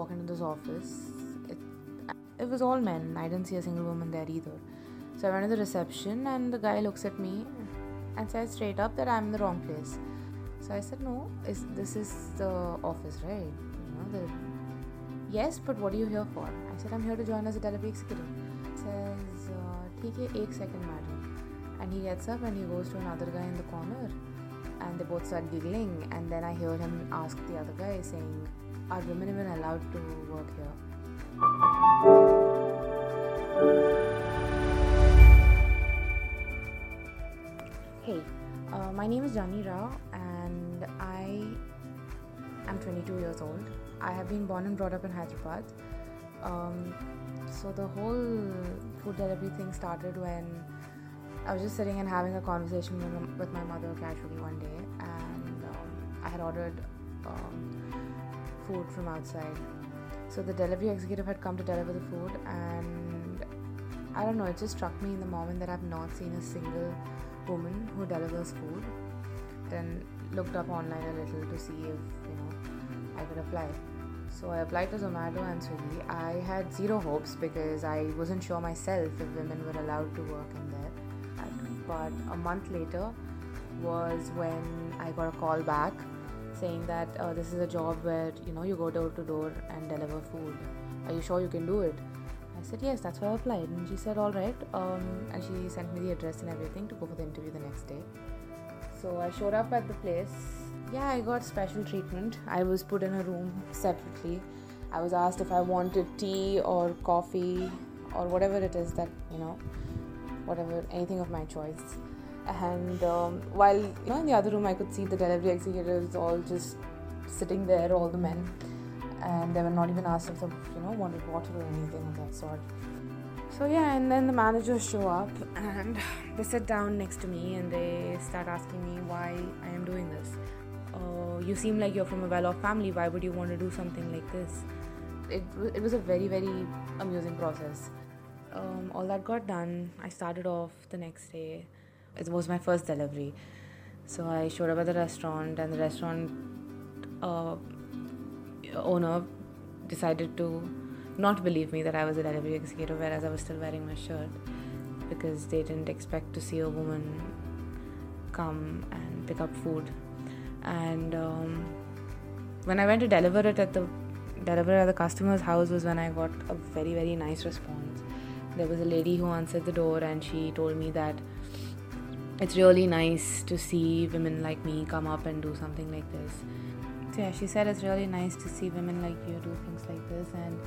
walk into this office. It, it was all men. I didn't see a single woman there either. So I went to the reception, and the guy looks at me and says straight up that I'm in the wrong place. So I said, No, is this is the office, right? You know, the yes, but what are you here for? I said, I'm here to join as a delivery executive. Says, uh, take a eight second madam. And he gets up and he goes to another guy in the corner and they both start giggling and then I hear him ask the other guy saying, Are women even allowed to work here? Hey, uh, my name is Janani Rao and I am 22 years old. I have been born and brought up in Hyderabad. Um, so the whole food delivery thing started when I was just sitting and having a conversation with, my mother casually one day, and um, I had ordered um, food from outside. So the delivery executive had come to deliver the food, and I don't know, it just struck me in the moment that I've not seen a single woman who delivers food. Then looked up online a little to see if you know I could apply. So I applied to Zomato and Swiggy. I had zero hopes because I wasn't sure myself if women were allowed to work in there. But a month later was when I got a call back saying that uh, this is a job where you know you go door to door and deliver food. Are you sure you can do it? I said yes. That's why I applied, and she said all right. Um, and she sent me the address and everything to go for the interview the next day. So I showed up at the place. Yeah, I got special treatment. I was put in a room separately. I was asked if I wanted tea or coffee or whatever it is that you know, whatever anything of my choice. And um, while you know in the other room, I could see the delivery executives all just sitting there, all the men, and they were not even asked if they you know wanted water or anything of that sort. So yeah, and then the managers show up and they sit down next to me and they start asking me why I am doing this. Uh, you seem like you're from a well-off family. Why would you want to do something like this? It it was a very very amusing process. Um, all that got done. I started off the next day. It was my first delivery, so I showed up at the restaurant and the restaurant uh, owner decided to not believe me that I was a delivery executive, whereas I was still wearing my shirt because they didn't expect to see a woman come and pick up food. And um, when I went to deliver it at the deliver at the customer's house was when I got a very very nice response. There was a lady who answered the door and she told me that it's really nice to see women like me come up and do something like this. So yeah, she said it's really nice to see women like you do things like this. And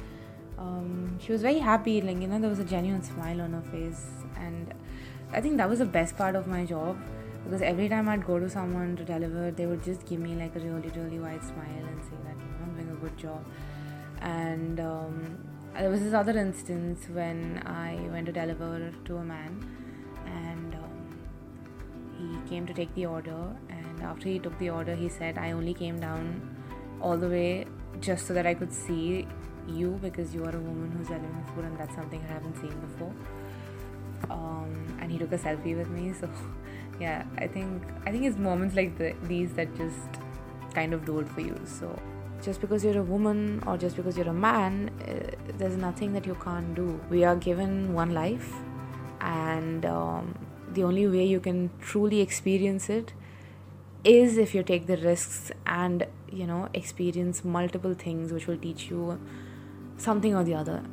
um, she was very happy like you know there was a genuine smile on her face. And i think that was the best part of my job because every time i'd go to someone to deliver they would just give me like a really really wide smile and say that you know i'm doing a good job. And um, there was this other instance when i went to deliver to a man. And um, he came to take the order and after he took the order he said i only came down all the way just so that i could see you because you are a woman who's delivering food and that's something I haven't seen before. Um, and he took a selfie with me. So yeah, I think I think it's moments like the, these that just kind of do it for you. So just because you're a woman or just because you're a man, uh, there's nothing that you can't do. We are given one life, and um, the only way you can truly experience it is if you take the risks and you know experience multiple things which will teach you something or the other